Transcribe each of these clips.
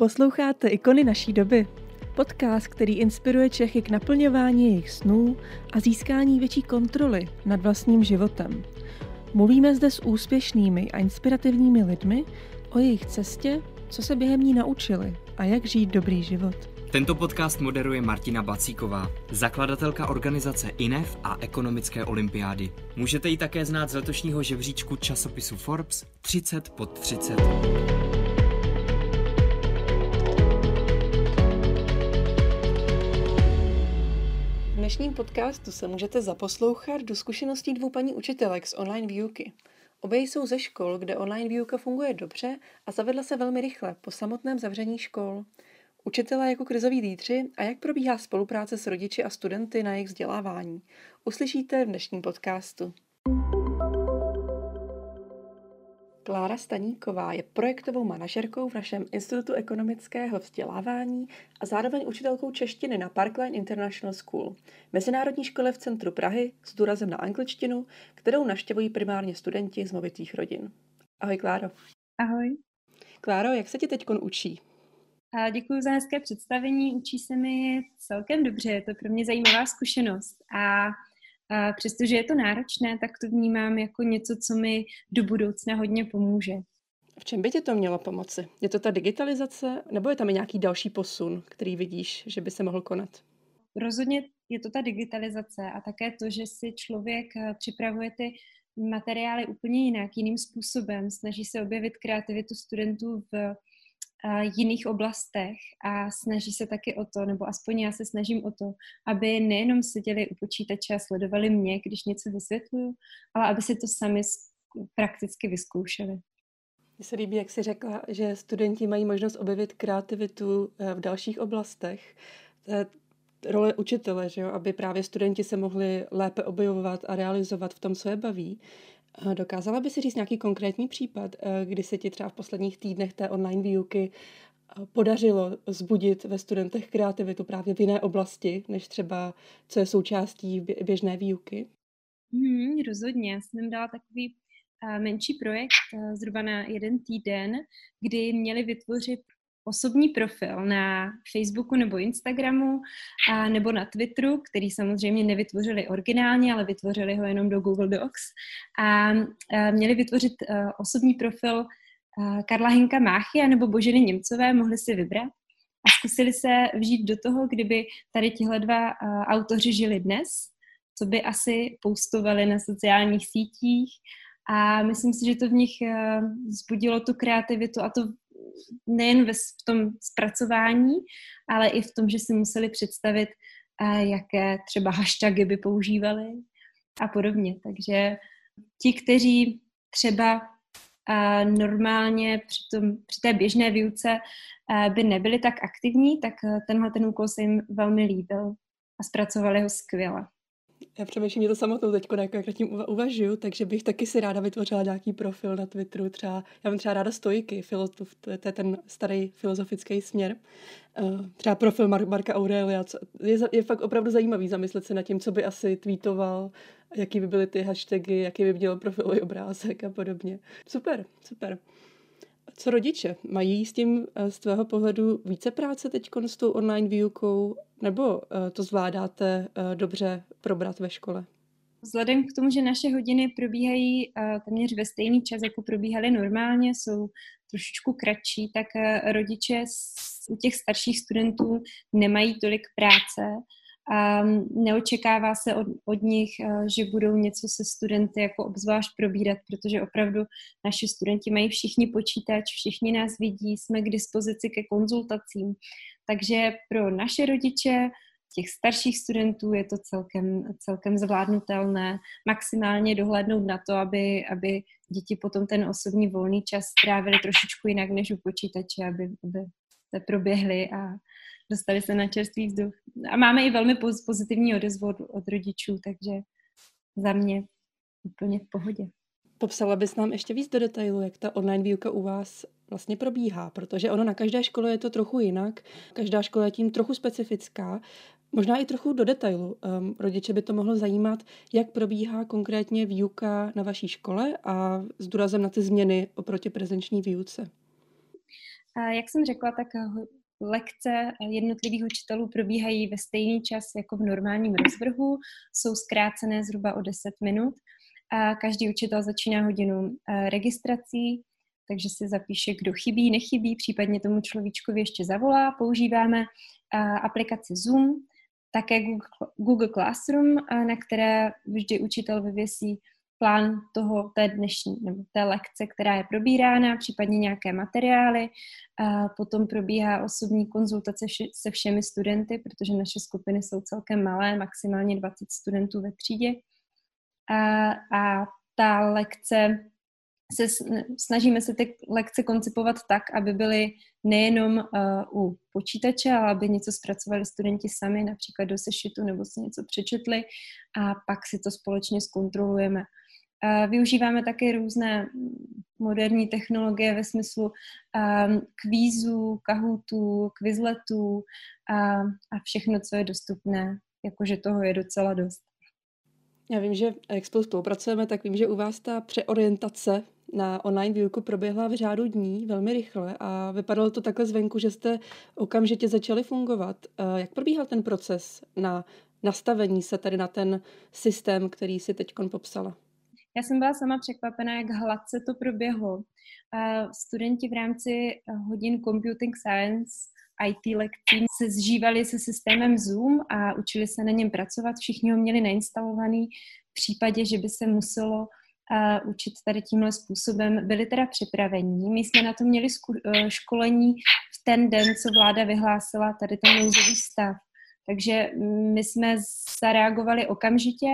Posloucháte Ikony naší doby. Podcast, který inspiruje Čechy k naplňování jejich snů a získání větší kontroly nad vlastním životem. Mluvíme zde s úspěšnými a inspirativními lidmi o jejich cestě, co se během ní naučili a jak žít dobrý život. Tento podcast moderuje Martina Bacíková, zakladatelka organizace INEF a ekonomické olympiády. Můžete ji také znát z letošního žebříčku časopisu Forbes 30 pod 30. dnešním podcastu se můžete zaposlouchat do zkušeností dvou paní učitelek z online výuky. Obě jsou ze škol, kde online výuka funguje dobře a zavedla se velmi rychle po samotném zavření škol. Učitelé jako krizoví lídři a jak probíhá spolupráce s rodiči a studenty na jejich vzdělávání. Uslyšíte v dnešním podcastu. Klára Staníková je projektovou manažerkou v našem Institutu ekonomického vzdělávání a zároveň učitelkou češtiny na Parkline International School, mezinárodní škole v centru Prahy s důrazem na angličtinu, kterou naštěvují primárně studenti z movitých rodin. Ahoj Kláro. Ahoj. Kláro, jak se ti teď učí? A děkuji za hezké představení. Učí se mi celkem dobře, je to pro mě zajímavá zkušenost. A, a přestože je to náročné, tak to vnímám jako něco, co mi do budoucna hodně pomůže. V čem by tě to mělo pomoci? Je to ta digitalizace, nebo je tam i nějaký další posun, který vidíš, že by se mohl konat? Rozhodně je to ta digitalizace a také to, že si člověk eh, připravuje ty materiály úplně jinak, jiným způsobem, snaží se objevit kreativitu studentů v jiných oblastech a snaží se taky o to, nebo aspoň já se snažím o to, aby nejenom seděli u počítače a sledovali mě, když něco vysvětluju, ale aby si to sami prakticky vyzkoušeli. Mně se líbí, jak jsi řekla, že studenti mají možnost objevit kreativitu eh, v dalších oblastech. To je role učitele, že jo? aby právě studenti se mohli lépe objevovat a realizovat v tom, co je baví. Dokázala by si říct nějaký konkrétní případ, eh, kdy se ti třeba v posledních týdnech té online výuky eh, podařilo zbudit ve studentech kreativitu právě v jiné oblasti, než třeba co je součástí běžné výuky? Hmm, rozhodně. Já jsem dala takový menší projekt, zhruba na jeden týden, kdy měli vytvořit osobní profil na Facebooku nebo Instagramu a nebo na Twitteru, který samozřejmě nevytvořili originálně, ale vytvořili ho jenom do Google Docs. A, a měli vytvořit uh, osobní profil uh, Karla Hinka Máchy nebo Boženy Němcové, mohli si vybrat a zkusili se vžít do toho, kdyby tady tihle dva autoři žili dnes, co by asi postovali na sociálních sítích. A myslím si, že to v nich vzbudilo tu kreativitu a to nejen ve, v tom zpracování, ale i v tom, že si museli představit, jaké třeba hashtagy by používali a podobně. Takže ti, kteří třeba normálně při, tom, při té běžné výuce by nebyli tak aktivní, tak tenhle ten úkol se jim velmi líbil a zpracovali ho skvěle. Já přemýšlím, že to samotnou teď jako jak nad tím uvažuju, takže bych taky si ráda vytvořila nějaký profil na Twitteru. Třeba, já mám třeba ráda stojky, filozof, to, je, to je ten starý filozofický směr. Uh, třeba profil Mar- Marka Aurelia. Co, je, je fakt opravdu zajímavý zamyslet se nad tím, co by asi tweetoval, jaký by byly ty hashtagy, jaký by měl profilový obrázek a podobně. Super, super. Co rodiče? Mají s tím eh, z tvého pohledu více práce teď s tou online výukou, nebo eh, to zvládáte eh, dobře probrat ve škole? Vzhledem k tomu, že naše hodiny probíhají téměř ve stejný čas, jako probíhaly normálně, jsou trošičku kratší, tak rodiče u těch starších studentů nemají tolik práce a neočekává se od, od nich, eh, že budou něco se studenty jako obzvlášť probírat, protože opravdu naši studenti mají všichni počítač, všichni nás vidí, jsme k dispozici ke konzultacím. Takže pro naše rodiče, těch starších studentů je to celkem, celkem zvládnutelné. Maximálně dohlednout na to, aby, aby děti potom ten osobní volný čas strávili trošičku jinak než u počítače, aby, aby se proběhly a, dostali se na čerstvý vzduch. A máme i velmi pozitivní odezvu od, od rodičů, takže za mě úplně v pohodě. Popsala bys nám ještě víc do detailu, jak ta online výuka u vás vlastně probíhá, protože ono na každé škole je to trochu jinak, každá škola je tím trochu specifická, možná i trochu do detailu. Um, rodiče by to mohlo zajímat, jak probíhá konkrétně výuka na vaší škole a s důrazem na ty změny oproti prezenční výuce. Jak jsem řekla, tak lekce jednotlivých učitelů probíhají ve stejný čas jako v normálním rozvrhu, jsou zkrácené zhruba o 10 minut a každý učitel začíná hodinu registrací, takže si zapíše, kdo chybí, nechybí, případně tomu človíčkovi ještě zavolá. Používáme aplikaci Zoom, také Google Classroom, na které vždy učitel vyvěsí plán toho, té dnešní, nebo té lekce, která je probírána, případně nějaké materiály. A potom probíhá osobní konzultace se všemi studenty, protože naše skupiny jsou celkem malé, maximálně 20 studentů ve třídě. A, a ta lekce se snažíme se ty lekce koncipovat tak, aby byly nejenom uh, u počítače, ale aby něco zpracovali studenti sami, například do sešitu nebo si něco přečetli a pak si to společně zkontrolujeme. Využíváme také různé moderní technologie ve smyslu kvízů, kahutů, kvizletů a, a všechno, co je dostupné, jakože toho je docela dost. Já vím, že jak spolu spolupracujeme, tak vím, že u vás ta přeorientace na online výuku proběhla v řádu dní velmi rychle a vypadalo to takhle zvenku, že jste okamžitě začali fungovat. Jak probíhal ten proces na nastavení se tady na ten systém, který si teď popsala? Já jsem byla sama překvapená, jak hladce to proběhlo. Studenti v rámci hodin Computing Science IT lekcí se zžívali se systémem Zoom a učili se na něm pracovat. Všichni ho měli nainstalovaný v případě, že by se muselo uh, učit tady tímhle způsobem, byli teda připravení. My jsme na to měli uh, školení v ten den, co vláda vyhlásila tady ten nouzový stav. Takže my jsme zareagovali okamžitě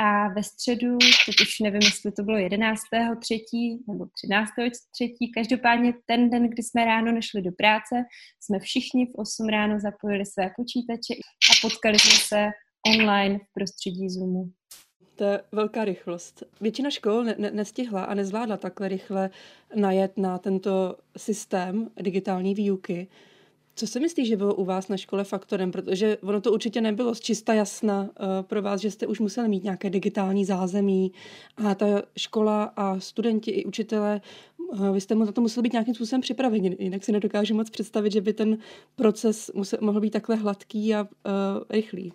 a ve středu, teď už nevím, jestli to bylo 11. třetí nebo 13. třetí, každopádně ten den, kdy jsme ráno nešli do práce, jsme všichni v 8 ráno zapojili své počítače a potkali jsme se online v prostředí Zoomu. To je velká rychlost. Většina škol ne- ne- nestihla a nezvládla takhle rychle najet na tento systém digitální výuky. Co si myslíš, že bylo u vás na škole faktorem? Protože ono to určitě nebylo čista jasna uh, pro vás, že jste už museli mít nějaké digitální zázemí a ta škola a studenti i učitelé, uh, vy jste na to museli být nějakým způsobem připraveni. Jinak si nedokážu moc představit, že by ten proces musel, mohl být takhle hladký a uh, rychlý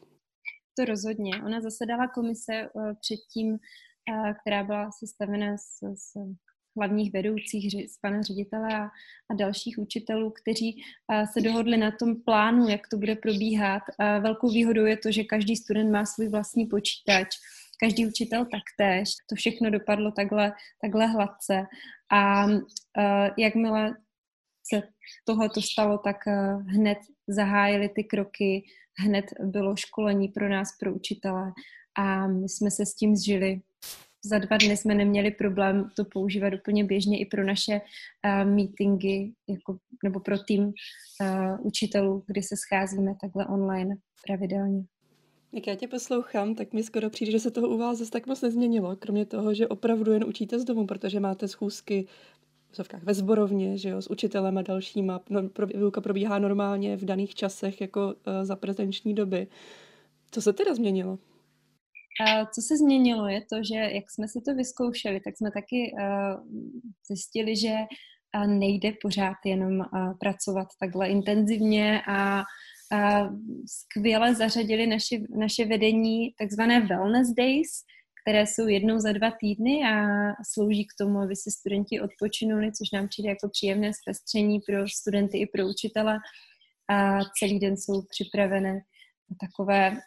to rozhodně. Ona zasedala komise uh, předtím, která byla sestavena z, z hlavních vedoucích, pana ředitele a, a dalších učitelů, kteří se dohodli na tom plánu, jak to bude probíhat. Velkou výhodou je to, že každý student má svůj vlastní počítač, každý učitel taktéž. To všechno dopadlo takhle, takhle hladce. A jakmile se tohle to stalo, tak hned zahájili ty kroky hned bylo školení pro nás, pro učitele a my jsme se s tím zžili. Za dva dny jsme neměli problém to používat úplně běžně i pro naše uh, meetingy jako, nebo pro tým uh, učitelů, kdy se scházíme takhle online pravidelně. Jak já tě poslouchám, tak mi skoro přijde, že se toho u vás zase tak moc nezměnilo, kromě toho, že opravdu jen učíte z domu, protože máte schůzky v ve zborovně, že jo, s učitelem a dalšíma. No, výuka probíhá normálně v daných časech jako uh, za prezenční doby. Co se teda změnilo? Co se změnilo je to, že jak jsme si to vyzkoušeli, tak jsme taky uh, zjistili, že uh, nejde pořád jenom uh, pracovat takhle intenzivně a skvěle zařadili naše, naše vedení takzvané wellness days, které jsou jednou za dva týdny a slouží k tomu, aby si studenti odpočinuli, což nám přijde jako příjemné zpestření pro studenty i pro učitele. A celý den jsou připravené takové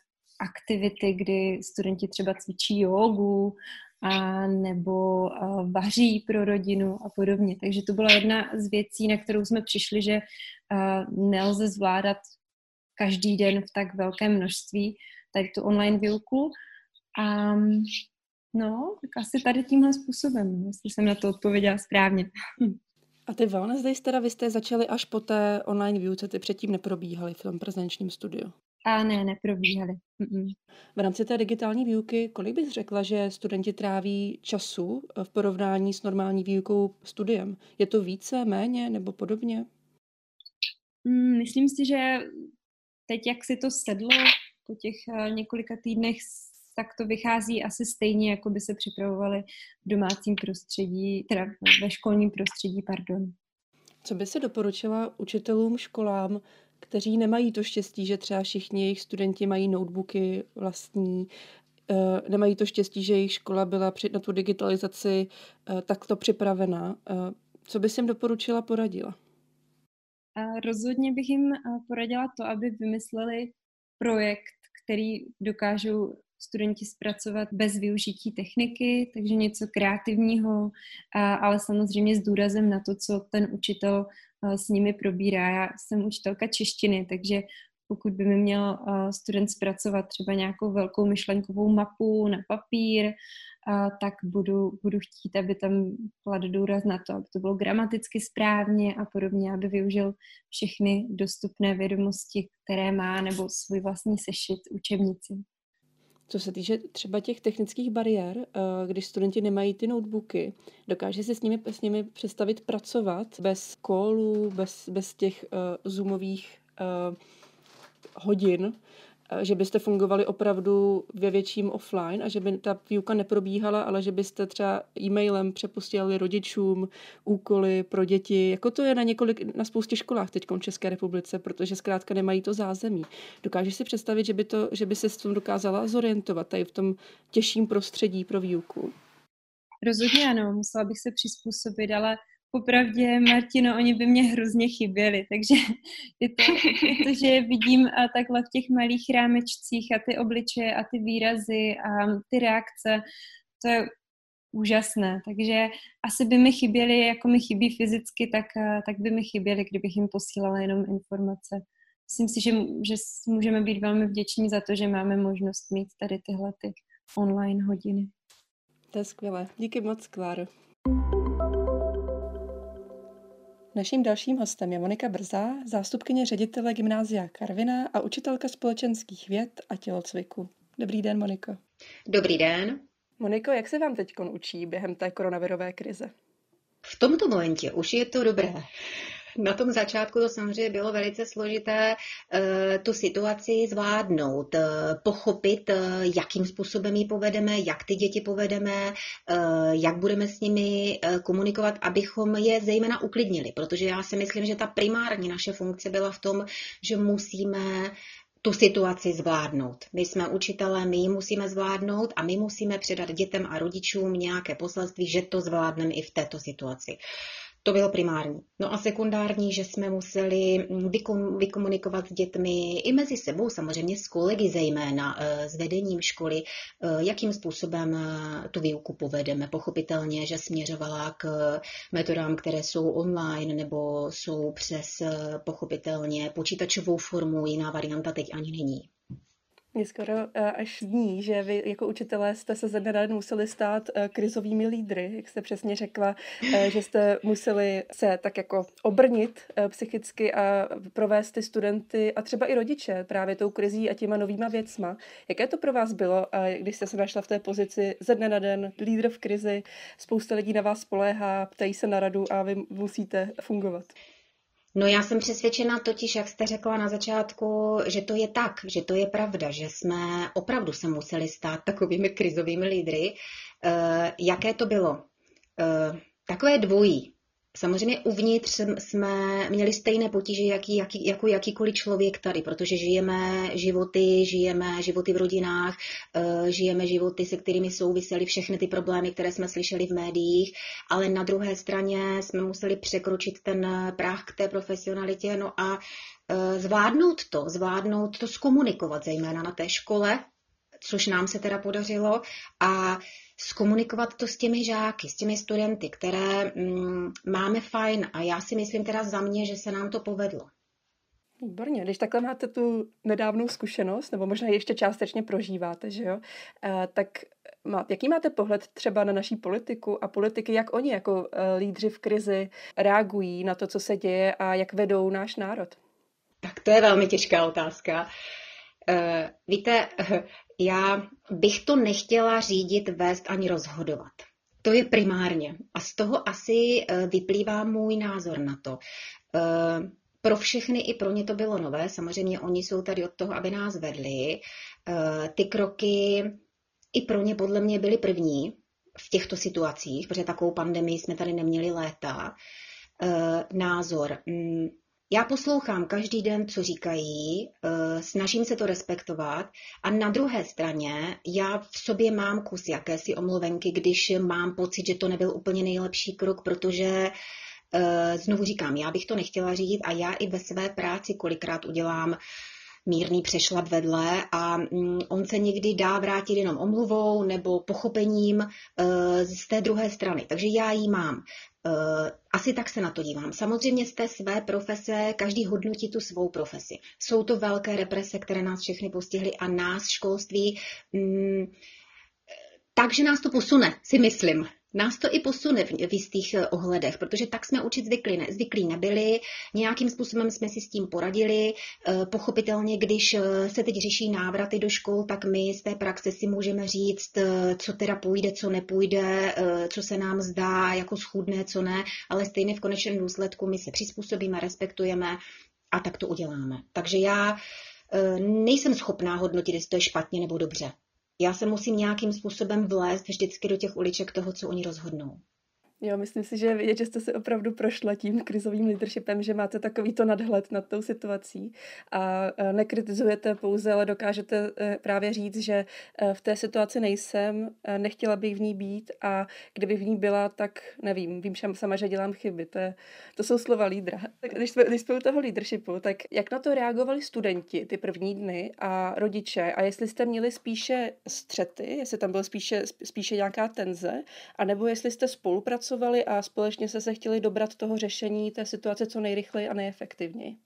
aktivity, kdy studenti třeba cvičí jogu a nebo a vaří pro rodinu a podobně. Takže to byla jedna z věcí, na kterou jsme přišli, že a, nelze zvládat každý den v tak velkém množství tady tu online výuku. A No, tak asi tady tímhle způsobem, jestli jsem na to odpověděla správně. A ty wellness days teda vy jste začali až po té online výuce, ty předtím neprobíhaly v tom prezenčním studiu? A ne, neprobíhaly. V rámci té digitální výuky, kolik bys řekla, že studenti tráví času v porovnání s normální výukou studiem? Je to více, méně nebo podobně? Mm, myslím si, že teď, jak si to sedlo po těch eh, několika týdnech tak to vychází asi stejně, jako by se připravovali v domácím prostředí, teda ve školním prostředí, pardon. Co by se doporučila učitelům, školám, kteří nemají to štěstí, že třeba všichni jejich studenti mají notebooky vlastní, eh, nemají to štěstí, že jejich škola byla na tu digitalizaci eh, takto připravená. Eh, co bys jim doporučila, poradila? Rozhodně bych jim poradila to, aby vymysleli projekt, který dokážou studenti zpracovat bez využití techniky, takže něco kreativního, ale samozřejmě s důrazem na to, co ten učitel s nimi probírá. Já jsem učitelka češtiny, takže pokud by mi měl student zpracovat třeba nějakou velkou myšlenkovou mapu na papír, tak budu, budu chtít, aby tam kladl důraz na to, aby to bylo gramaticky správně a podobně, aby využil všechny dostupné vědomosti, které má, nebo svůj vlastní sešit učebnici. Co se týče třeba těch technických bariér, eh, když studenti nemají ty notebooky, dokáže si s nimi, s nimi představit pracovat bez kolů, bez, bez těch uh, zoomových uh, hodin, že byste fungovali opravdu ve větším offline a že by ta výuka neprobíhala, ale že byste třeba e-mailem přepustili rodičům úkoly pro děti, jako to je na několik, na spoustě školách teď v České republice, protože zkrátka nemají to zázemí. Dokážeš si představit, že by, to, že by se s tím dokázala zorientovat tady v tom těžším prostředí pro výuku? Rozhodně ano, musela bych se přizpůsobit, ale popravdě, Martino, oni by mě hrozně chyběli, takže je to, to, že je vidím a takhle v těch malých rámečcích a ty obličeje a ty výrazy a ty reakce, to je úžasné, takže asi by mi chyběli, jako mi chybí fyzicky, tak, tak by mi chyběli, kdybych jim posílala jenom informace. Myslím si, že, že můžeme být velmi vděční za to, že máme možnost mít tady tyhle ty online hodiny. To je skvělé. Díky moc, Kláro. Naším dalším hostem je Monika Brzá, zástupkyně ředitele gymnázia Karvina a učitelka společenských věd a tělocviku. Dobrý den, Moniko. Dobrý den. Moniko, jak se vám teď učí během té koronavirové krize? V tomto momentě už je to dobré. Na tom začátku to samozřejmě bylo velice složité eh, tu situaci zvládnout, eh, pochopit, eh, jakým způsobem ji povedeme, jak ty děti povedeme, jak budeme s nimi komunikovat, abychom je zejména uklidnili, protože já si myslím, že ta primární naše funkce byla v tom, že musíme tu situaci zvládnout. My jsme učitelé, my ji musíme zvládnout a my musíme předat dětem a rodičům nějaké poselství, že to zvládneme i v této situaci. To bylo primární. No a sekundární, že jsme museli vykomunikovat s dětmi i mezi sebou, samozřejmě s kolegy zejména, eh, s vedením školy, eh, jakým způsobem eh, tu výuku povedeme. Pochopitelně, že směřovala k metodám, které jsou online nebo jsou přes pochopitelně počítačovou formu, jiná varianta teď ani není. Mě skoro eh, až dní, že vy jako učitelé jste se ze dne museli stát eh, krizovými lídry, jak jste přesně řekla, eh, že jste museli se tak jako obrnit psychicky a provést ty studenty a třeba i rodiče právě tou krizí a těma novýma věcma. Jaké to pro vás bylo, když jste se našla v té pozici ze dne na den, lídr v krizi, spousta lidí na vás spoléhá, ptají se na radu a vy musíte fungovat? No já jsem přesvědčena totiž, jak jste řekla na začátku, že to je tak, že to je pravda, že jsme opravdu se museli stát takovými krizovými lídry. E, jaké to bylo? E, takové dvojí. Samozřejmě uvnitř jsme měli stejné potíže jaký, jaký, jako jakýkoliv člověk tady, protože žijeme životy, žijeme životy v rodinách, eh, žijeme životy, se kterými souvisely všechny ty problémy, které jsme slyšeli v médiích, ale na druhé straně jsme museli překročit ten práh k té profesionalitě no a eh, zvládnout to, zvládnout to zkomunikovat, zejména na té škole, což nám se teda podařilo a zkomunikovat to s těmi žáky, s těmi studenty, které mm, máme fajn a já si myslím teda za mě, že se nám to povedlo. Výborně, když takhle máte tu nedávnou zkušenost, nebo možná ještě částečně prožíváte, že jo, e, tak má, jaký máte pohled třeba na naší politiku a politiky, jak oni jako e, lídři v krizi reagují na to, co se děje a jak vedou náš národ? Tak to je velmi těžká otázka. Uh, víte, já bych to nechtěla řídit, vést ani rozhodovat. To je primárně. A z toho asi uh, vyplývá můj názor na to. Uh, pro všechny i pro ně to bylo nové. Samozřejmě oni jsou tady od toho, aby nás vedli. Ty kroky i pro ně podle mě byly první v těchto situacích, protože takovou pandemii jsme tady neměli léta. názor. Já poslouchám každý den, co říkají, eh, snažím se to respektovat a na druhé straně já v sobě mám kus jakési omluvenky, když mám pocit, že to nebyl úplně nejlepší krok, protože eh, znovu říkám, já bych to nechtěla říct a já i ve své práci kolikrát udělám mírný přešlap vedle a mm, on se někdy dá vrátit jenom omluvou nebo pochopením eh, z té druhé strany. Takže já ji mám. Eh, asi tak se na to dívám. Samozřejmě z té své profese každý hodnotí tu svou profesi. Jsou to velké represe, které nás všechny postihly a nás školství. Mm, takže nás to posune, si myslím. Nás to i posune v jistých eh, ohledech, protože tak jsme učit zvyklí, ne, zvyklí nebyli, nějakým způsobem jsme si s tím poradili. Eh, pochopitelně, když eh, se teď řeší návraty do škol, tak my z té praxe si můžeme říct, co teda půjde, co nepůjde, co se nám zdá jako schůdné, co ne, ale stejně v konečném důsledku my se přizpůsobíme, respektujeme a tak to uděláme. Takže já nejsem schopná hodnotit, jestli to je špatně nebo dobře já se musím nějakým způsobem vlézt vždycky do těch uliček toho, co oni rozhodnou. Jo, myslím si, že vidět, že jste si opravdu prošla tím krizovým leadershipem, že máte takovýto nadhled nad tou situací a nekritizujete pouze, ale dokážete e, právě říct, že e, v té situaci nejsem, e, nechtěla bych v ní být a kdyby v ní byla, tak nevím, vím sama, že dělám chyby. To, je, to jsou slova lídra. Tak když jsme, když jsme u toho leadershipu, tak jak na to reagovali studenti ty první dny a rodiče a jestli jste měli spíše střety, jestli tam byl spíše, spíše nějaká tenze, anebo jestli jste spolupracovali spolupracovali a společně se se chtěli dobrat toho řešení té situace co nejrychleji a nejefektivněji.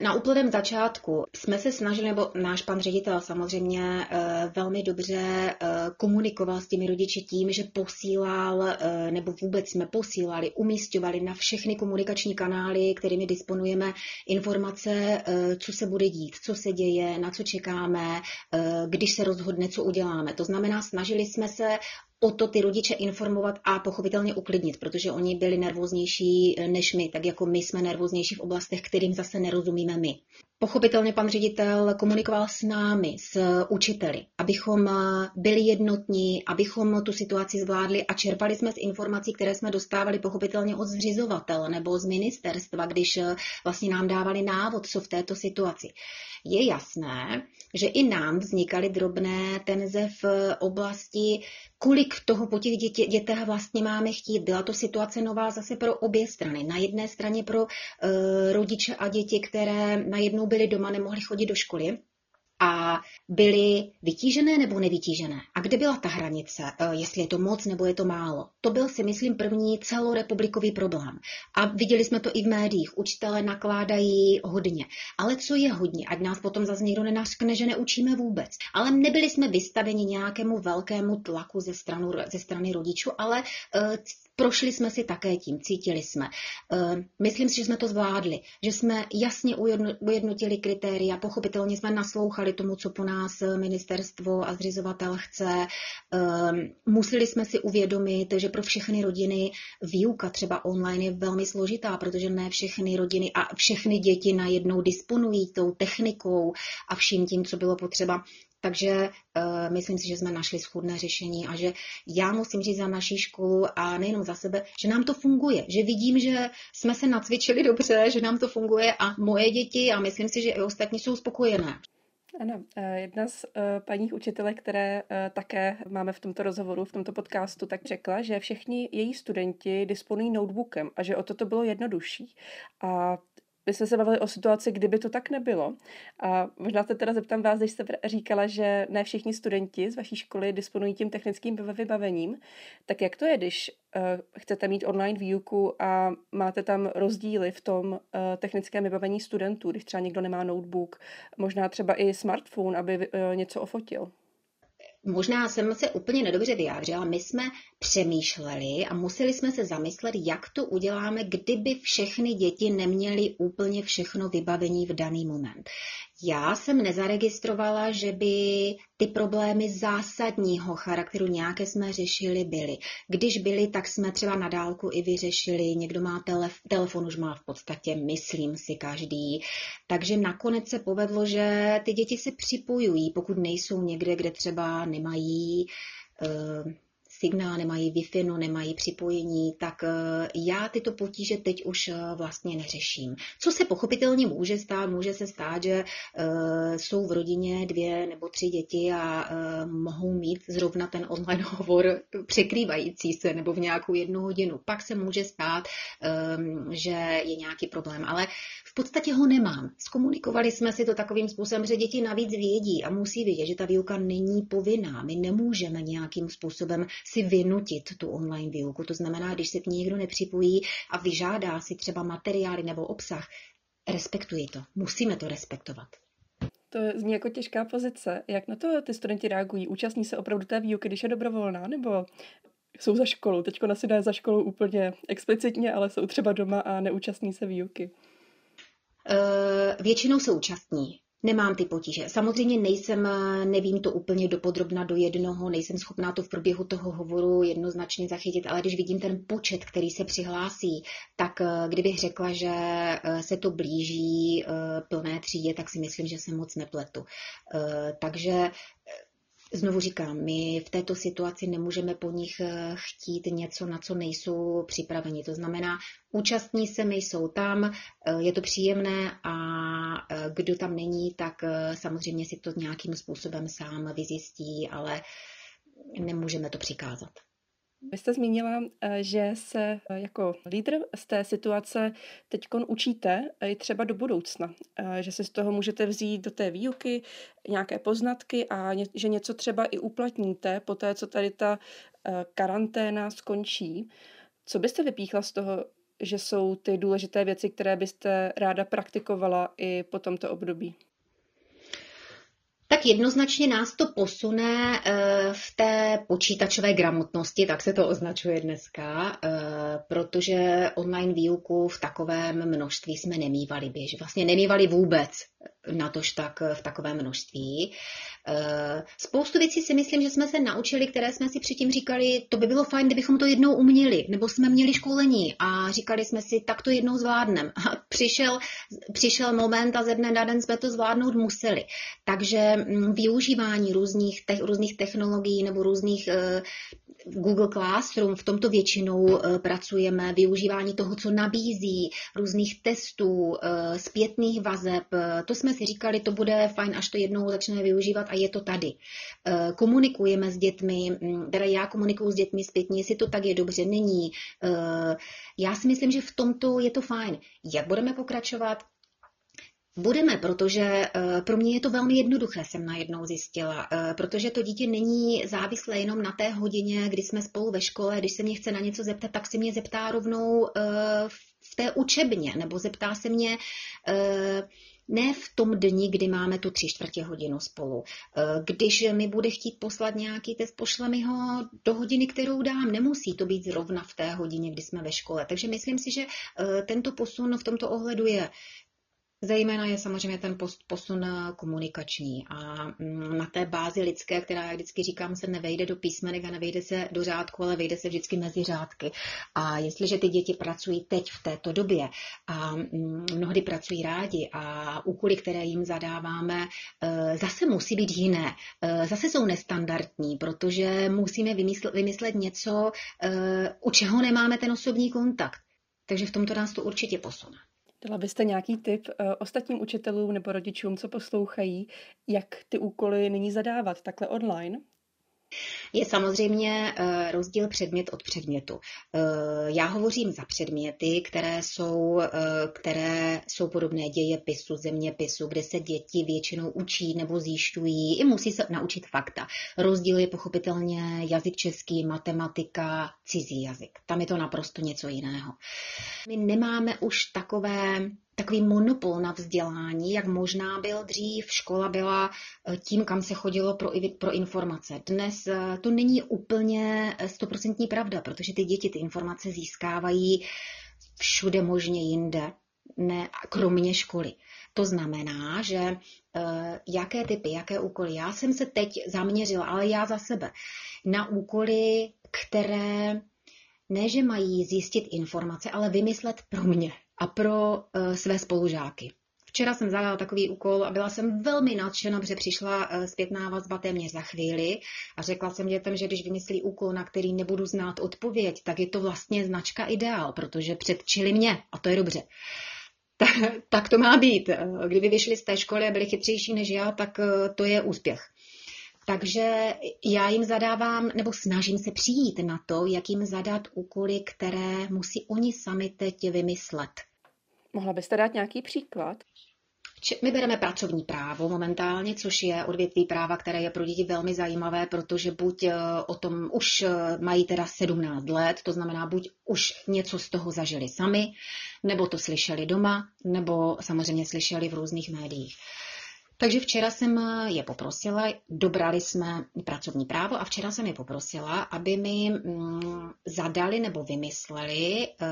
Na úplném začátku jsme se snažili, nebo náš pan ředitel samozřejmě eh, velmi dobře eh, komunikoval s těmi rodiči tím, že posílal, eh, nebo vůbec jsme posílali, umístovali na všechny komunikační kanály, kterými disponujeme, informace, co se bude dít, co se děje, na co čekáme, když se rozhodne, co uděláme. To znamená, snažili jsme se o to ty rodiče informovat a pochopitelně uklidnit, protože oni byli nervóznější eh, než my, tak jako my jsme nervóznější v oblastech, kterým zase nerozumíme my. Pochopitelně pan ředitel komunikoval s námi, s učiteli, abychom eh, byli jednotní, abychom tu situaci zvládli a čerpali jsme z informací, které jsme dostávali pochopitelně od zřizovatele nebo z ministerstva, když eh, vlastně nám dávali návod, co v této situaci. Je jasné, že i nám vznikaly drobné tenze v oblasti, kolik toho po těch dětě, dětech vlastně máme chtít. Byla to situace nová zase pro obě strany. Na jedné straně pro uh, rodiče a děti, které najednou byly doma, nemohly chodit do školy a byly vytížené nebo nevytížené. A kde byla ta hranice, eh, jestli je to moc nebo je to málo? To byl si myslím první celorepublikový problém. A viděli jsme to i v médiích. Učitelé nakládají hodně. Ale co je hodně? Ať nás potom zase někdo nenařkne, že neučíme vůbec. Ale nebyli jsme vystaveni nějakému velkému tlaku ze, stranu, ze strany rodičů, ale uh, Prošli jsme si také tím, cítili jsme. Eh, myslím si, že jsme to zvládli, že jsme jasně ujednotili kritéria, pochopitelně jsme naslouchali tomu, co po nás ministerstvo a zřizovatel chce. Eh, museli jsme si uvědomit, že pro všechny rodiny výuka třeba online je velmi složitá, protože ne všechny rodiny a všechny děti najednou disponují tou technikou a vším tím, co bylo potřeba. Takže uh, myslím si, že jsme našli schůdné řešení a že já musím říct za naší školu a nejenom za sebe, že nám to funguje, že vidím, že jsme se nacvičili dobře, že nám to funguje a moje děti a myslím si, že i ostatní jsou spokojené. Ano, eh, jedna z uh, paních učitelek, které také máme v tomto rozhovoru, v tomto podcastu, tak řekla, že všichni její studenti disponují notebookem a že o to to bylo jednodušší. A my jsme se bavili o situaci, kdyby to tak nebylo. A možná se teda zeptám vás, když jste říkala, že ne všichni studenti z vaší školy disponují tím technickým vybavením, tak jak to je, když uh, chcete mít online výuku a máte tam rozdíly v tom uh, technickém vybavení studentů, když třeba někdo nemá notebook, možná třeba i smartphone, aby uh, něco ofotil? Možná jsem se úplně nedobře vyjádřila. My jsme přemýšleli a museli jsme se zamyslet, jak to uděláme, kdyby všechny děti neměly úplně všechno vybavení v daný moment. Já jsem nezaregistrovala, že by ty problémy zásadního charakteru nějaké jsme řešili byly. Když byly, tak jsme třeba na dálku i vyřešili. Někdo má telef- telefon, už má v podstatě, myslím si, každý. Takže nakonec se povedlo, že ty děti se připojují, pokud nejsou někde, kde třeba nemají uh, signál, nemají Wi-Fi, no, nemají připojení, tak já tyto potíže teď už vlastně neřeším. Co se pochopitelně může stát? Může se stát, že jsou v rodině dvě nebo tři děti a mohou mít zrovna ten online hovor překrývající se nebo v nějakou jednu hodinu. Pak se může stát, že je nějaký problém, ale v podstatě ho nemám. Zkomunikovali jsme si to takovým způsobem, že děti navíc vědí a musí vědět, že ta výuka není povinná. My nemůžeme nějakým způsobem si vynutit tu online výuku. To znamená, když se k ní někdo nepřipojí a vyžádá si třeba materiály nebo obsah, respektuji to. Musíme to respektovat. To zní jako těžká pozice. Jak na to ty studenti reagují? Účastní se opravdu té výuky, když je dobrovolná, nebo jsou za školou? Teďko asi za školou úplně explicitně, ale jsou třeba doma a neúčastní se výuky. Uh, většinou se účastní. Nemám ty potíže. Samozřejmě nejsem, nevím to úplně dopodrobna do jednoho, nejsem schopná to v průběhu toho hovoru jednoznačně zachytit, ale když vidím ten počet, který se přihlásí, tak eh, kdybych řekla, že eh, se to blíží plné třídě, tak si myslím, že se moc nepletu. Takže Znovu říkám, my v této situaci nemůžeme po nich eh, chtít něco, na co nejsou připraveni. To znamená, účastní se, my jsou tam, eh, je to příjemné a eh, kdo tam není, tak samozřejmě si to nějakým způsobem sám vyzjistí, ale nemůžeme to přikázat. Vy jste zmínila, eh, že se eh, jako lídr z té situace teď učíte i třeba do budoucna, eh, že si z toho můžete vzít do té výuky nějaké poznatky a že něco třeba i uplatníte po té, co tady ta karanténa skončí. Co byste vypíchla z toho, že jsou ty důležité věci, které byste ráda praktikovala i po tomto období? Tak jednoznačně nás to posune eh, v té počítačové gramotnosti, tak se to označuje dneska, eh, protože online výuku v takovém množství jsme nemývali běž. Vlastně nemývali vůbec natož tak v takovém množství. Eh, spoustu věcí si myslím, že jsme se naučili, které jsme si předtím říkali, to by bylo fajn, kdybychom to jednou uměli, nebo jsme měli školení a říkali jsme si, tak to jednou zvládneme. A přišel, přišel moment a ze dne na den jsme to zvládnout museli. Takže mm, využívání různých, te, různých technologií nebo různých uh, Google Classroom, v tomto většinou uh, pracujeme, využívání toho, co nabízí, různých testů, uh, zpětných vazeb, to jsme si říkali, to bude fajn, až to jednou začneme využívat a je to tady. Komunikujeme s dětmi, mm, teda já komunikuju s dětmi zpětně, jestli to tak je dobře, není. Já si myslím, že v tomto je to fajn. Jak budeme pokračovat? Budeme, protože eh, pro mě je to velmi jednoduché, jsem najednou zjistila, eh, protože to dítě není závislé jenom na té hodině, kdy jsme spolu ve škole, když se mě chce na něco zeptat, tak se mě zeptá rovnou eh, v té učebně, nebo zeptá se mě ne v tom dni, kdy máme tu tři čtvrtě hodinu spolu. Když mi bude chtít poslat nějaký test, pošle mi ho do hodiny, kterou dám. Nemusí to být zrovna v té hodině, kdy jsme ve škole. Takže myslím si, že tento posun v tomto ohledu je Zejména je samozřejmě ten posun komunikační a mm, na té bázi lidské, která, jak vždycky říkám, se nevejde do písmenek a nevejde se do řádku, ale vejde se vždycky mezi řádky. A jestliže ty děti pracují teď v této době a mm, mnohdy pracují rádi a úkoly, které jim zadáváme, e, zase musí být jiné. E, zase jsou nestandardní, protože musíme vymyslet, vymyslet něco, u čeho nemáme ten osobní kontakt. Takže v tomto nás to určitě posune. Dala byste nějaký tip uh, ostatním učitelům nebo rodičům, co poslouchají, jak ty úkoly nyní zadávat takhle online? Je samozřejmě eh, rozdíl předmět od předmětu. Eh, já hovořím za předměty, které jsou, eh, které jsou podobné dějepisu, zeměpisu, kde se děti většinou učí nebo zjišťují i musí se naučit fakta. Rozdíl je pochopitelně jazyk český, matematika, cizí jazyk. Tam je to naprosto něco jiného. My nemáme už takové takový monopol na vzdělání, jak možná byl dřív. Škola byla eh, tím, kam se chodilo pro, pro informace. Dnes eh, to není úplně eh, stoprocentní pravda, protože ty děti ty informace získávají všude možně jinde, ne, kromě školy. To znamená, že jaké typy, jaké úkoly. Já jsem se teď zaměřila, ale já za sebe, na úkoly, které ne, že mají zjistit informace, ale vymyslet pro mě a pro uh, své spolužáky. Včera jsem zadala takový úkol a byla jsem velmi nadšená, protože přišla eh, zpětná vazba téměř za chvíli a řekla jsem dětem, že když vymyslí úkol, na který nebudu znát odpověď, tak je to vlastně značka ideál, protože předčili mě a to je dobře. tak to má být. Kdyby vyšli z té školy a byli chytřejší než já, tak to je úspěch. Takže já jim zadávám, nebo snažím se přijít na to, jak jim zadat úkoly, které musí oni sami teď vymyslet. Mohla byste dát nějaký příklad? My bereme pracovní právo momentálně, což je odvětví práva, které je pro děti velmi zajímavé, protože buď eh, o tom už eh, mají teda 17 let, to znamená buď už něco z toho zažili sami, nebo to slyšeli doma, nebo samozřejmě slyšeli v různých médiích. Takže včera jsem je poprosila, dobrali jsme pracovní právo a včera jsem je poprosila, aby mi mm, zadali nebo vymysleli uh,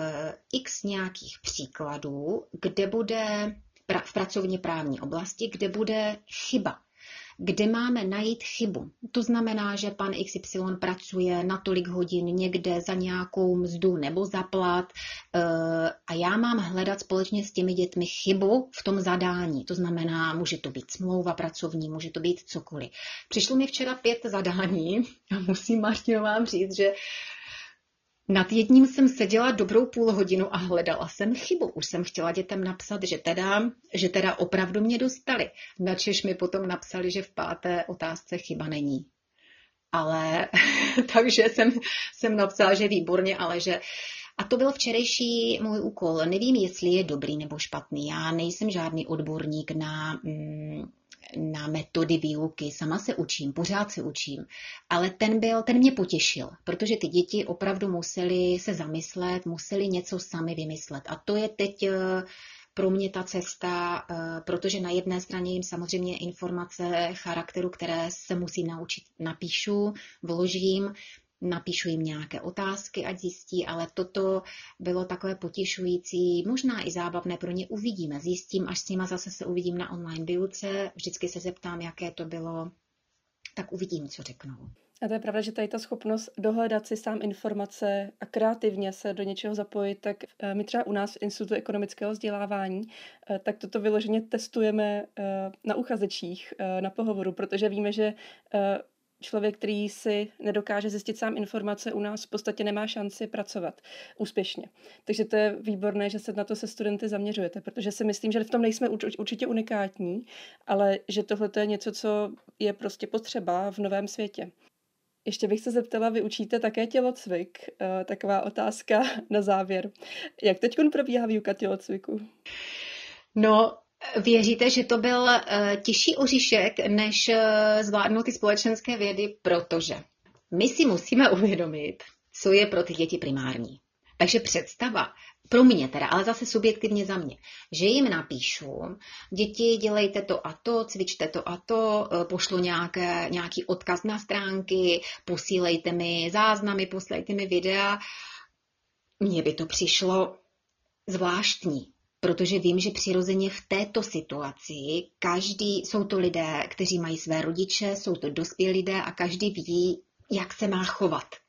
x nějakých příkladů, kde bude v pracovně právní oblasti, kde bude chyba kde máme najít chybu. To znamená, že pan XY pracuje na tolik hodin někde za nějakou mzdu nebo za plat eh, a já mám hledat společně s těmi dětmi chybu v tom zadání. To znamená, může to být smlouva pracovní, může to být cokoliv. Přišlo mi včera pět zadání a musím Martino vám říct, že nad jedním jsem seděla dobrou půl hodinu a hledala jsem chybu. Už jsem chtěla dětem napsat, že teda, že teda opravdu mě dostali. Načež mi potom napsali, že v páté otázce chyba není. Ale takže jsem, jsem napsala, že výborně, ale že a to byl včerejší můj úkol. Nevím, jestli je dobrý nebo špatný. Já nejsem žádný odborník na mm, na metody výuky, sama se učím, pořád se učím, ale ten byl, ten mě potěšil, protože ty děti opravdu museli se zamyslet, museli něco sami vymyslet. A to je teď eh, pro mě ta cesta, eh, protože na jedné straně jim samozřejmě informace charakteru, které se musím naučit, napíšu, vložím, napíšu jim nějaké otázky, ať zjistí, ale toto bylo takové potěšující, možná i zábavné pro ně uvidíme. Zjistím, až s nima zase se uvidím na online výuce, vždycky se zeptám, jaké to bylo, tak uvidím, co řeknou. A to je pravda, že tady ta schopnost dohledat si sám informace a kreativně se do něčeho zapojit, tak eh, my třeba u nás v Institutu ekonomického vzdělávání, eh, tak toto vyloženě testujeme eh, na uchazečích, na pohovoru, protože víme, že člověk, který si nedokáže zjistit sám informace, u nás v podstatě nemá šanci pracovat úspěšně. Takže to je výborné, že se na to se studenty zaměřujete, protože si myslím, že v tom nejsme určitě unikátní, ale že tohle je něco, co je prostě potřeba v novém světě. Ještě bych se zeptala, vy učíte také tělocvik? Eh, taková otázka na závěr. Jak teď probíhá výuka tělocviku? No, Věříte, že to byl eh, těžší oříšek, než eh, zvládnout ty společenské vědy, protože my si musíme uvědomit, co je pro ty děti primární. Takže představa, pro mě teda, ale zase subjektivně za mě, že jim napíšu, děti dělejte to a to, cvičte to a to, eh, pošlu nějaké, nějaký odkaz na stránky, posílejte mi záznamy, posílejte mi videa. Mně by to přišlo zvláštní protože vím, že přirozeně v této situaci každý, jsou to lidé, kteří mají své rodiče, jsou to dospělí lidé a každý ví, jak se má chovat.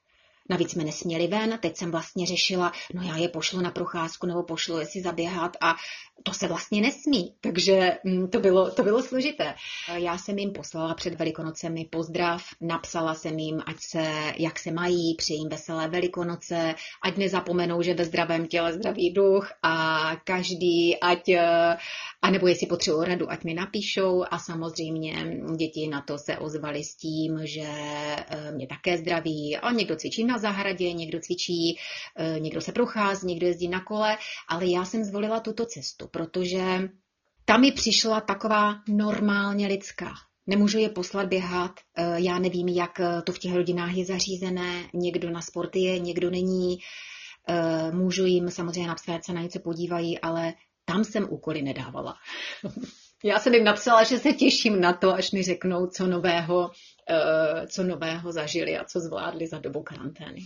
Navíc jsme nesměli ven, teď jsem vlastně řešila, no já je pošlu na procházku nebo pošlu je si zaběhat a to se vlastně nesmí, takže mm, to bylo, to bylo složité. Já jsem jim poslala před Velikonocemi pozdrav, napsala jsem jim, ať se, jak se mají, přeji jim veselé Velikonoce, ať nezapomenou, že ve zdravém těle zdravý duch a každý, ať, a nebo jestli potřebují radu, ať mi napíšou a samozřejmě děti na to se ozvali s tím, že eh, mě také zdraví a někdo cvičí na zahradě, někdo cvičí, eh, někdo se prochází, někdo jezdí na kole, ale já jsem zvolila tuto cestu, protože tam mi přišla taková normálně lidská. Nemůžu je poslat běhat, eh, já nevím, jak to v těch rodinách je zařízené, někdo na sport je, někdo není, můžu jim samozřejmě napsat, se na něco podívají, ale tam jsem úkoly nedávala. Já jsem jim napsala, že se těším na to, až mi řeknou, co nového, co nového zažili a co zvládli za dobu karantény.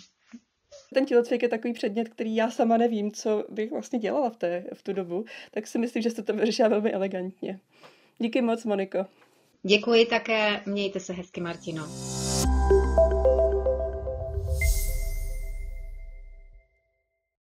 Ten tělocvik je takový předmět, který já sama nevím, co bych vlastně dělala v, té, v tu dobu, tak si myslím, že jste to vyřešila velmi elegantně. Díky moc, Moniko. Děkuji také, mějte se hezky, Martino.